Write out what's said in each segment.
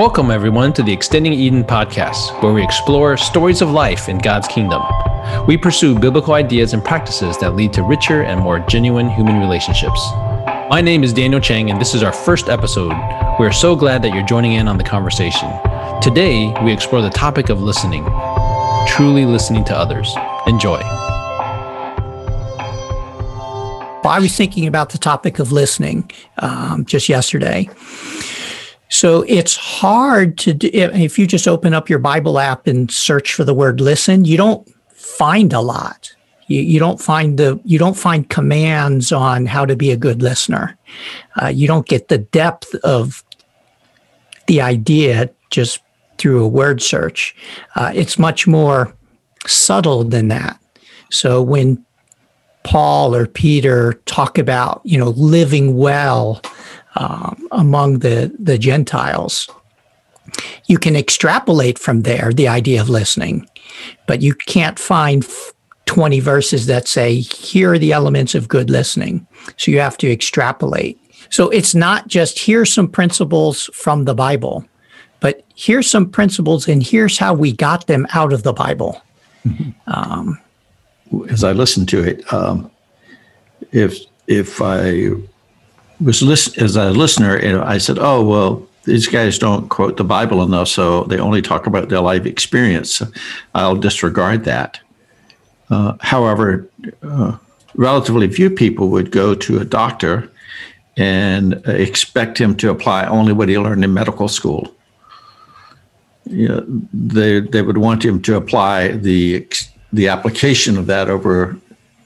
Welcome, everyone, to the Extending Eden podcast, where we explore stories of life in God's kingdom. We pursue biblical ideas and practices that lead to richer and more genuine human relationships. My name is Daniel Chang, and this is our first episode. We are so glad that you're joining in on the conversation. Today, we explore the topic of listening, truly listening to others. Enjoy. Well, I was thinking about the topic of listening um, just yesterday. So it's hard to do if you just open up your Bible app and search for the word listen, you don't find a lot. You, you don't find the you don't find commands on how to be a good listener. Uh, you don't get the depth of the idea just through a word search. Uh, it's much more subtle than that. So when Paul or Peter talk about you know living well um, among the, the Gentiles. You can extrapolate from there the idea of listening, but you can't find 20 verses that say, here are the elements of good listening. So you have to extrapolate. So it's not just here's some principles from the Bible, but here's some principles and here's how we got them out of the Bible. Mm-hmm. Um, As I listen to it, um, if if I was list, as a listener, and I said, "Oh well, these guys don't quote the Bible enough, so they only talk about their life experience. I'll disregard that." Uh, however, uh, relatively few people would go to a doctor and expect him to apply only what he learned in medical school. You know, they they would want him to apply the the application of that over,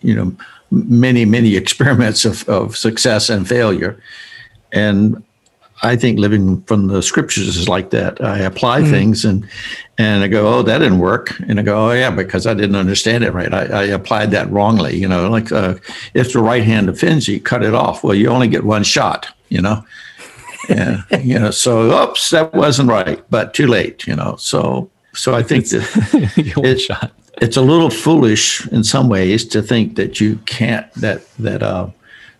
you know, many, many experiments of, of success and failure. And I think living from the scriptures is like that. I apply mm. things and and I go, oh, that didn't work, and I go, oh yeah, because I didn't understand it right. I, I applied that wrongly. You know, like uh, if the right hand offends you, cut it off. Well, you only get one shot. You know, yeah, you know. So, oops, that wasn't right, but too late. You know, so so I think that it, shot it's a little foolish in some ways to think that you can't that that uh,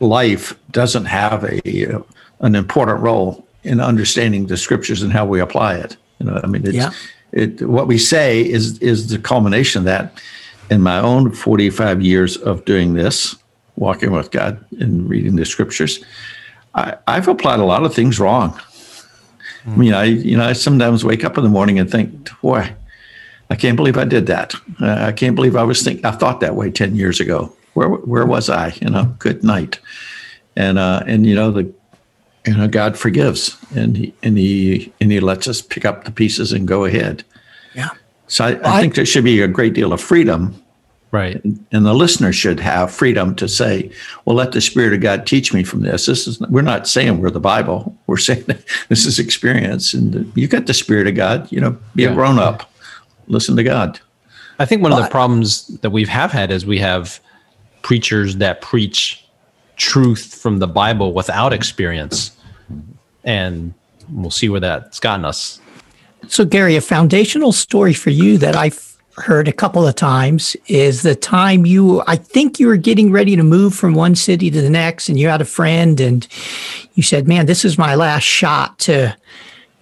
life doesn't have a uh, an important role in understanding the scriptures and how we apply it. You know, I mean, it's, yeah. it what we say is is the culmination of that. In my own forty five years of doing this, walking with God and reading the scriptures, I, I've applied a lot of things wrong. I mean, I you know I sometimes wake up in the morning and think, boy I can't believe I did that. Uh, I can't believe I was think I thought that way ten years ago. Where where was I? You know, good night. And uh, and you know the you know God forgives and he and he and he lets us pick up the pieces and go ahead. Yeah. So I, I think there should be a great deal of freedom. Right. And, and the listener should have freedom to say, well, let the Spirit of God teach me from this. This is we're not saying we're the Bible. We're saying this is experience. And you got the Spirit of God, you know, be yeah. a grown up listen to God. I think one of the problems that we have had is we have preachers that preach truth from the Bible without experience. And we'll see where that's gotten us. So, Gary, a foundational story for you that I've heard a couple of times is the time you, I think you were getting ready to move from one city to the next, and you had a friend, and you said, Man, this is my last shot to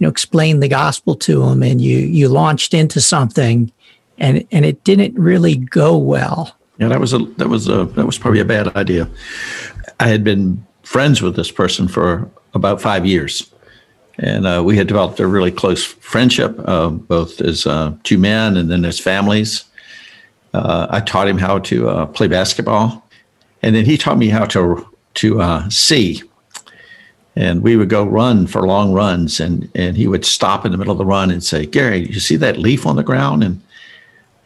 you know explain the gospel to them and you you launched into something and and it didn't really go well. Yeah that was a that was a that was probably a bad idea. I had been friends with this person for about five years and uh, we had developed a really close friendship uh, both as uh, two men and then as families. Uh, i taught him how to uh, play basketball and then he taught me how to to uh, see and we would go run for long runs and and he would stop in the middle of the run and say gary you see that leaf on the ground? And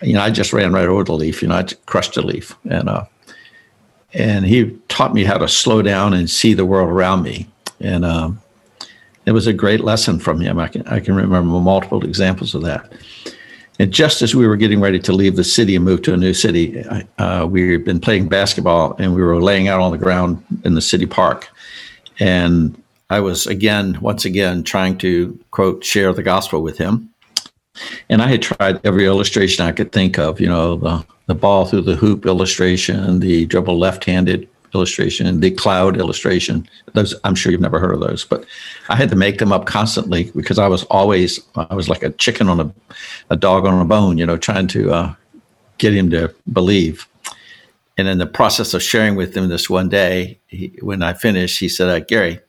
you know i just ran right over the leaf you know i crushed the leaf. And uh and he taught me how to slow down and see the world around me. And um it was a great lesson from him. I can i can remember multiple examples of that. And just as we were getting ready to leave the city and move to a new city, uh, we had been playing basketball and we were laying out on the ground in the city park and I was again, once again, trying to quote, share the gospel with him. And I had tried every illustration I could think of, you know, the, the ball through the hoop illustration, the dribble left handed illustration the cloud illustration. Those I'm sure you've never heard of those, but I had to make them up constantly because I was always I was like a chicken on a a dog on a bone, you know, trying to uh, get him to believe. And in the process of sharing with him this one day, he, when I finished, he said, uh, "Gary,"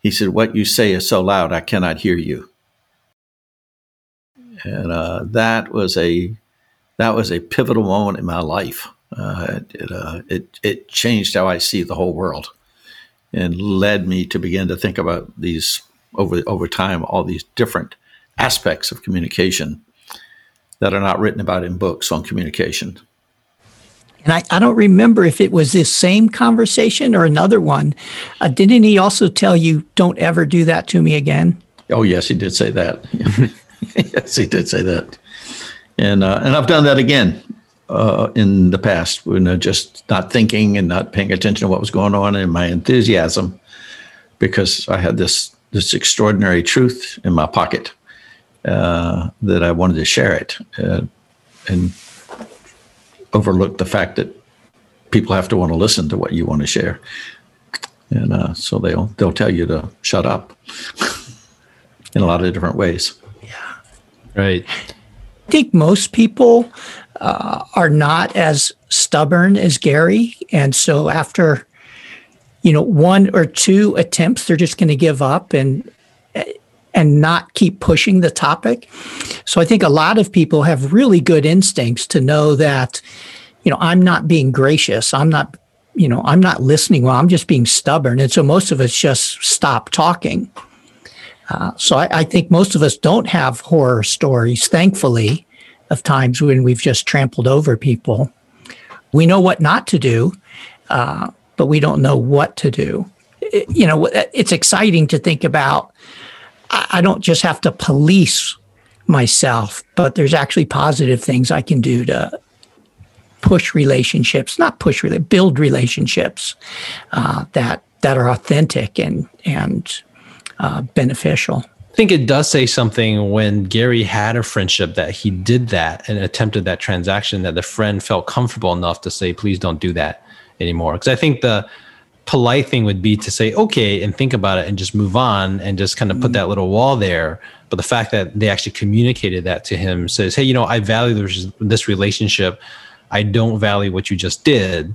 he said, "What you say is so loud, I cannot hear you." And uh, that was a that was a pivotal moment in my life. Uh, it, uh, it, it changed how I see the whole world, and led me to begin to think about these over over time, all these different aspects of communication that are not written about in books on communication. And I, I don't remember if it was this same conversation or another one. Uh, didn't he also tell you, don't ever do that to me again? Oh, yes, he did say that. yes, he did say that. And, uh, and I've done that again uh, in the past when uh, just not thinking and not paying attention to what was going on in my enthusiasm because I had this, this extraordinary truth in my pocket uh, that I wanted to share it. Uh, and overlook the fact that people have to want to listen to what you want to share, and uh, so they'll they'll tell you to shut up in a lot of different ways. Yeah, right. I think most people uh, are not as stubborn as Gary, and so after you know one or two attempts, they're just going to give up and and not keep pushing the topic. So I think a lot of people have really good instincts to know that, you know, I'm not being gracious. I'm not, you know, I'm not listening well. I'm just being stubborn. And so most of us just stop talking. Uh, so I, I, think most of us don't have horror stories, thankfully, of times when we've just trampled over people. We know what not to do, uh, but we don't know what to do. It, you know, it's exciting to think about I don't just have to police myself, but there's actually positive things I can do to push relationships, not push, really, build relationships uh, that that are authentic and and uh, beneficial. I think it does say something when Gary had a friendship that he did that and attempted that transaction that the friend felt comfortable enough to say, please don't do that anymore. Because I think the polite thing would be to say okay and think about it and just move on and just kind of put that little wall there. But the fact that they actually communicated that to him says hey you know i value this, this relationship. I don't value what you just did.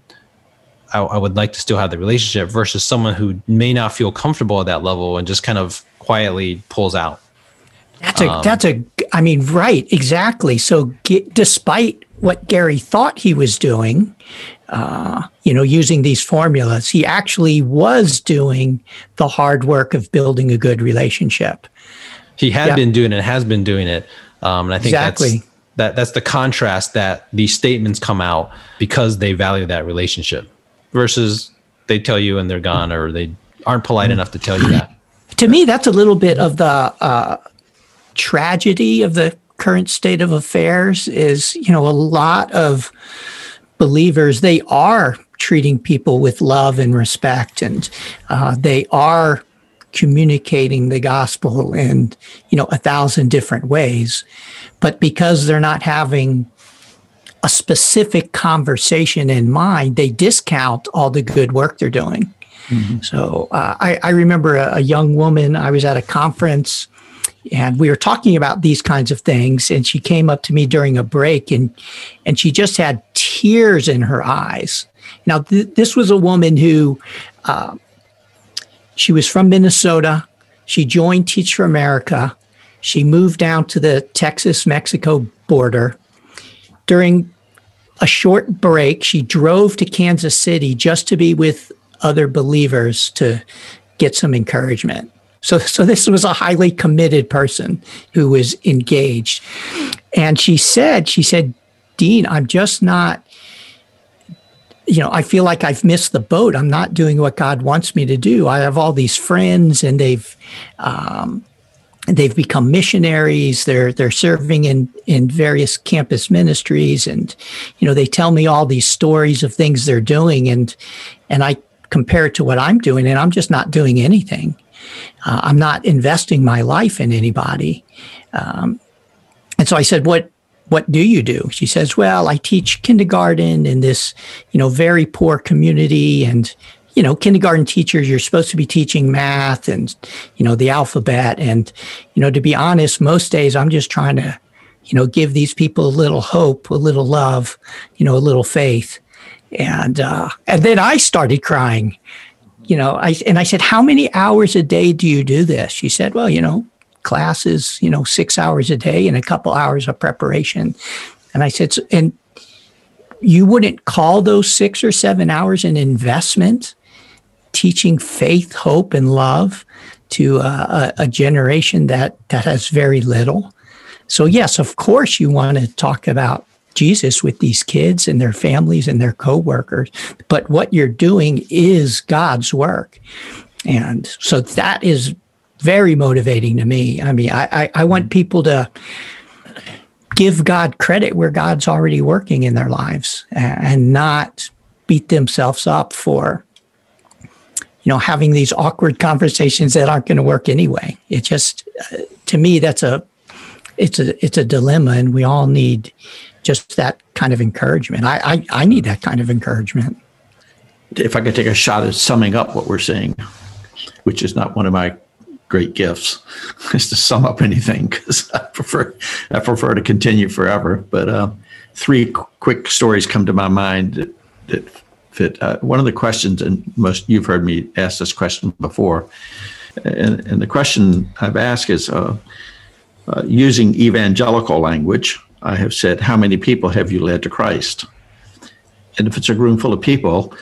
I, I, would like to still have the relationship versus someone who may not feel comfortable at that level and just kind of quietly pulls out. That's a um, that's a i mean right exactly. So get, despite what gary thought he was doing uh, you know, using these formulas. He actually was doing the hard work of building a good relationship. He had been doing it, has been doing it. Um, and I think exactly. that's, that, that's the contrast that these statements come out because they value that relationship versus they tell you and they're gone or they aren't polite enough to tell you that. To me, that's a little bit of the uh, tragedy of the current state of affairs is, you know, a lot of believers, they are treating people with love and respect, and uh, they are communicating the gospel in you know a thousand different ways. But because they're not having a specific conversation in mind, they discount all the good work they're doing. Mm-hmm. So uh, I, I, remember a, a, young woman. I was at a conference and we were talking about these kinds of things and she came up to me during a break and and she just had tears in her eyes. Now th- this was a woman who uh, she was from minnesota. She joined teach for america. She moved down to the texas mexico border. During a short break she drove to kansas city just to be with other believers to get some encouragement. So, so this was a highly committed person who was engaged. And she said, she said, Dean, I'm just not, you know, I feel like I've missed the boat. I'm not doing what God wants me to do. I have all these friends and they've, um, they've become missionaries. They're, they're serving in, in various campus ministries. And, you know, they tell me all these stories of things they're doing. And, and I compare it to what I'm doing and I'm just not doing anything. Uh, I'm not investing my life in anybody. Um, and so I said, what, what do you do? She says, well, I teach kindergarten in this, you know, very poor community. And, you know, kindergarten teachers, you're supposed to be teaching math and, you know, the alphabet. And, you know, to be honest, most days I'm just trying to, you know, give these people a little hope, a little love, you know, a little faith. And, uh, and then I started crying, you know, I, and I said, how many hours a day do you do this? She said, well, you know, classes, you know, six hours a day and a couple hours of preparation. And I said, and you wouldn't call those six or seven hours an investment teaching faith, hope, and love to a, a generation that, that has very little. So, yes, of course, you want to talk about Jesus with these kids and their families and their coworkers, but what you're doing is God's work. And so that is very motivating to me. I mean, I, I, I want people to give God credit where God's already working in their lives and not beat themselves up for you know having these awkward conversations that aren't going to work anyway. It just uh, to me that's a it's a it's a dilemma and we all need just that kind of encouragement. I i, I need that kind of encouragement. If i could take a shot at summing up what we're saying which is not one of my great gifts is to sum up anything because I prefer I prefer to continue forever. But uh, three qu- quick stories come to my mind that, that fit. Uh, one of the questions, and most you've heard me ask this question before, and, and the question I've asked is uh, uh using evangelical language. I have said, "How many people have you led to Christ?" And if it's a room full of people,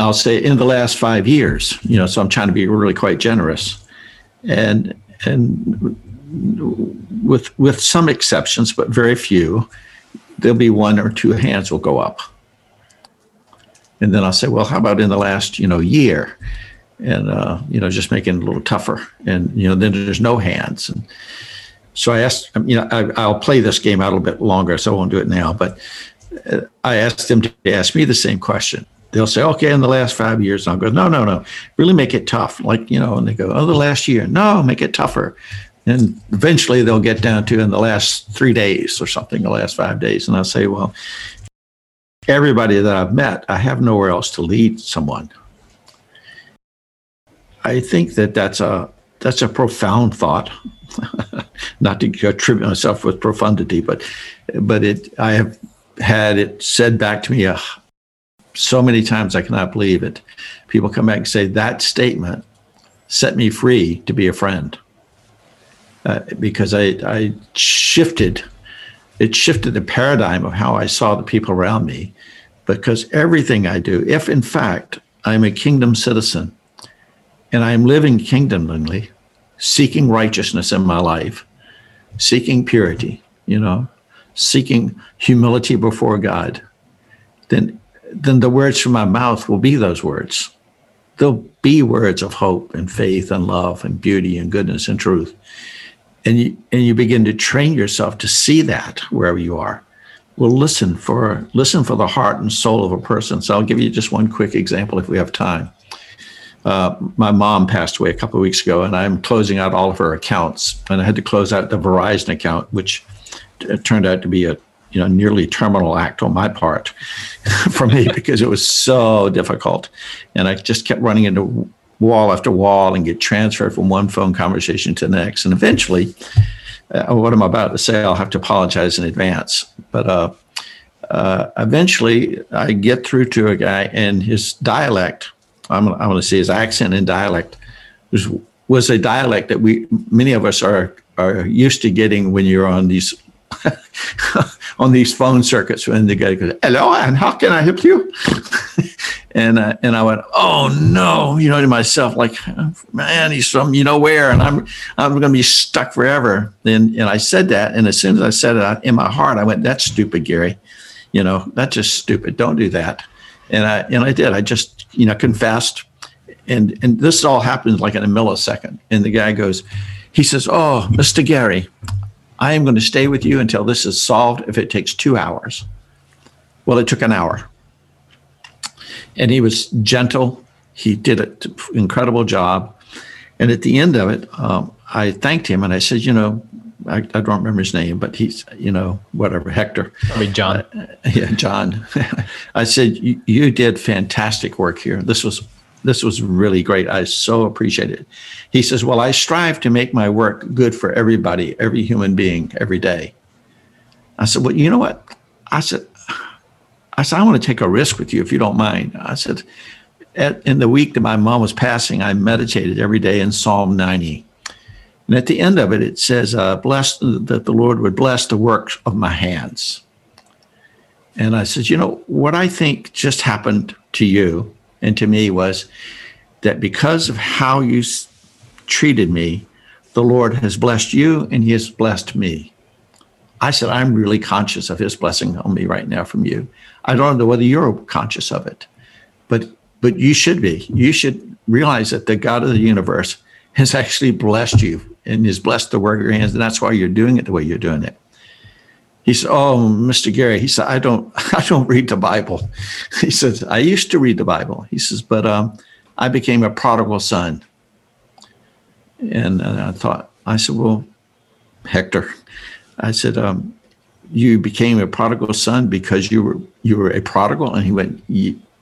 I'll say in the last five years. You know, so I'm trying to be really quite generous and and with with some exceptions, but very few, there'll be one or two hands will go up. And then I'll say, well, how about in the last you know year? And uh, you know, just making it a little tougher. And you know, then there's no hands. And so I asked, you know, I, I'll play this game out a little bit longer, so I won't do it now. But uh, I asked them to ask me the same question they'll say, okay, in the last five years, I'll go, no, no, no, really make it tough. Like, you know, and they go, oh, the last year, no, make it tougher. And eventually they'll get down to in the last three days or something, the last five days. And I'll say, well, everybody that I've met, I have nowhere else to lead someone. I think that that's a that's a profound thought. Not to attribute myself with profundity, but but it I have had it said back to me a so many times I cannot believe it. People come back and say that statement set me free to be a friend uh, because I, I shifted. It shifted the paradigm of how I saw the people around me because everything I do, if in fact I'm a kingdom citizen and I'm living kingdomly, seeking righteousness in my life, seeking purity, you know, seeking humility before God, then then the words from my mouth will be those words. They'll be words of hope and faith and love and beauty and goodness and truth. And you, and you begin to train yourself to see that wherever you are. Well, listen for listen for the heart and soul of a person. So I'll give you just one quick example if we have time. Uh, my mom passed away a couple of weeks ago, and I'm closing out all of her accounts, and I had to close out the Verizon account, which turned out to be a you know nearly terminal act on my part for me because it was so difficult. And i just kept running into wall after wall and get transferred from one phone conversation to the next. And eventually uh, what i'm about to say i'll have to apologize in advance. But uh, uh, eventually i get through to a guy and his dialect i'm, I'm going to say his accent and dialect was, was a dialect that we many of us are are used to getting when you're on these on these phone circuits when the guy goes, "Hello, and how can I help you?" and uh, and I went, "Oh no!" You know, to myself, like, "Man, he's from you know where," and I'm I'm going to be stuck forever. And and I said that, and as soon as I said it in my heart, I went, "That's stupid, Gary. You know, that's just stupid. Don't do that." And I and I did. I just you know confessed, and and this all happened like in a millisecond. And the guy goes, he says, "Oh, Mr. Gary, I am going to stay with you until this is solved if it takes two hours. Well, it took an hour. And he was gentle. He did an incredible job. And at the end of it, um, I thanked him and I said, you know, I, I, don't remember his name, but he's, you know, whatever, Hector. I mean, John. Uh, yeah, John. I said, you did fantastic work here. This was this was really great. I so appreciate it. He says, Well, I strive to make my work good for everybody, every human being, every day. I said, Well, you know what? I said, I said, I want to take a risk with you if you don't mind. I said, at, in the week that my mom was passing, I meditated every day in Psalm 90. And at the end of it, it says, uh, that the Lord would bless the works of my hands. And I said, you know, what I think just happened to you and to me was that because of how you s- treated me, the Lord has blessed you and he has blessed me. I said, I'm really conscious of his blessing on me right now from you. I don't know whether you're conscious of it, but but you should be. You should realize that the God of the universe has actually blessed you and has blessed the work of your hands, and that's why you're doing it the way you're doing it. He said, "Oh, Mr. Gary," he said, "I don't, I don't read the Bible." He says, "I used to read the Bible." He says, "But um, I became a prodigal son." And, and I thought, I said, "Well, Hector," I said, um, "You became a prodigal son because you were you were a prodigal?" And he went,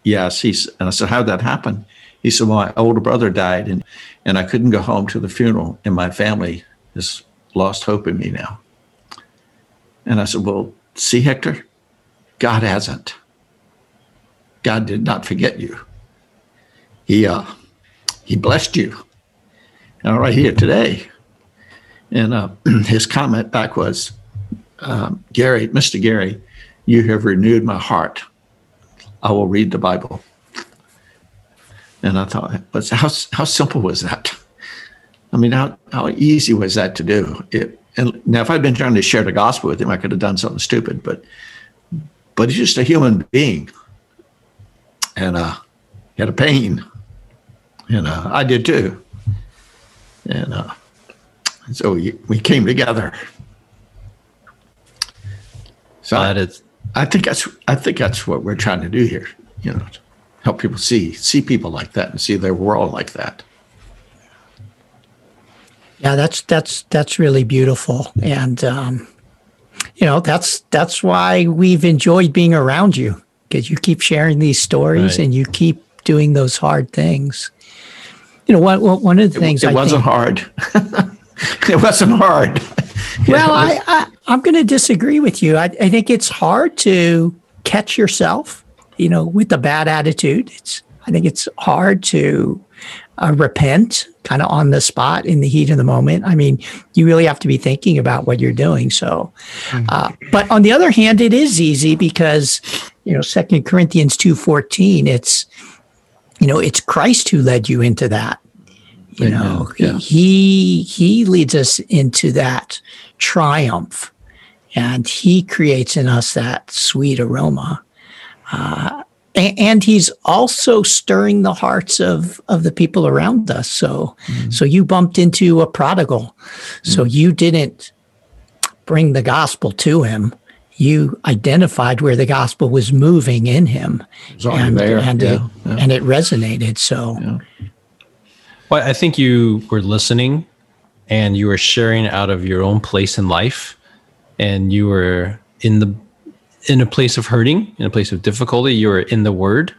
"Yes." He's and I said, "How'd that happen?" He said, "Well, my older brother died, and and I couldn't go home to the funeral, and my family has lost hope in me now." And I said, Well, see, Hector, God hasn't. God did not forget you. He uh, he blessed you. And I'm right here today. And uh, his comment back was, um, Gary, Mr. Gary, you have renewed my heart. I will read the Bible. And I thought, how, how simple was that? I mean, how, how easy was that to do? It, and now, if I'd been trying to share the gospel with him, I could have done something stupid. But but he's just a human being, and uh, he had a pain, and uh, I did too. And uh, so we, we came together. So that is. I think that's I think that's what we're trying to do here. You know, help people see see people like that and see their world like that. Yeah, that's that's that's really beautiful, and um, you know that's that's why we've enjoyed being around you because you keep sharing these stories right. and you keep doing those hard things. You know, one one of the things it, it wasn't think, hard. it wasn't hard. well, I, I I'm going to disagree with you. I, I think it's hard to catch yourself. You know, with a bad attitude, it's I think it's hard to uh, repent kind of on the spot in the heat of the moment. I mean, you really have to be thinking about what you're doing. So, mm-hmm. uh, but on the other hand, it is easy because, you know, Second Corinthians 2.14, it's, you know, it's Christ who led you into that. You know, yeah. he, he leads us into that triumph and he creates in us that sweet aroma. Uh, and he's also stirring the hearts of of the people around us so mm. so you bumped into a prodigal mm. so you didn't bring the gospel to him you identified where the gospel was moving in him and, and, yeah. It, yeah. and it resonated so yeah. well i think you were listening and you were sharing out of your own place in life and you were in the in a place of hurting, in a place of difficulty, you were in the Word,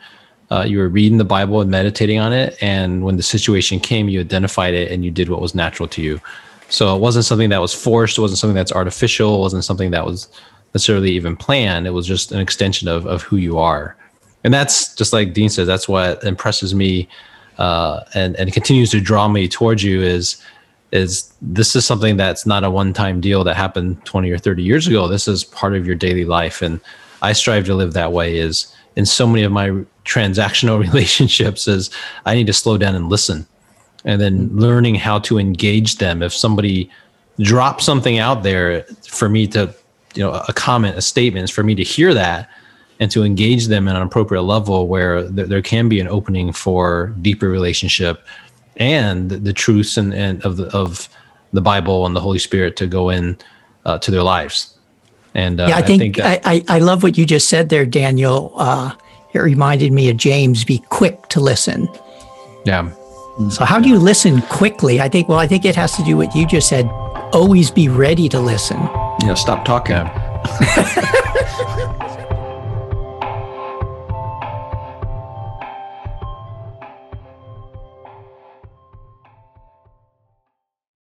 uh, you were reading the Bible and meditating on it. And when the situation came, you identified it and you did what was natural to you. So it wasn't something that was forced. It wasn't something that's artificial. It wasn't something that was necessarily even planned. It was just an extension of, of who you are. And that's just like Dean says, that's what impresses me uh, and, and continues to draw me towards you is is this is something that's not a one-time deal that happened 20 or 30 years ago. This is part of your daily life. And i strive to live that way is in so many of my transactional relationships is i need to slow down and listen and then mm-hmm. learning how to engage them. If somebody drops something out there for me to you know a comment a statement is for me to hear that and to engage them at an appropriate level where th- there can be an opening for deeper relationship and the truths and, and of the of the Bible and the Holy Spirit to go in uh, to their lives. And uh, yeah, I think, I, think that, I, I love what you just said there, Daniel. Uh, it reminded me of James: "Be quick to listen." Yeah. So how do you listen quickly? I think. Well, I think it has to do what you just said. always be ready to listen. Yeah, stop talking. Yeah.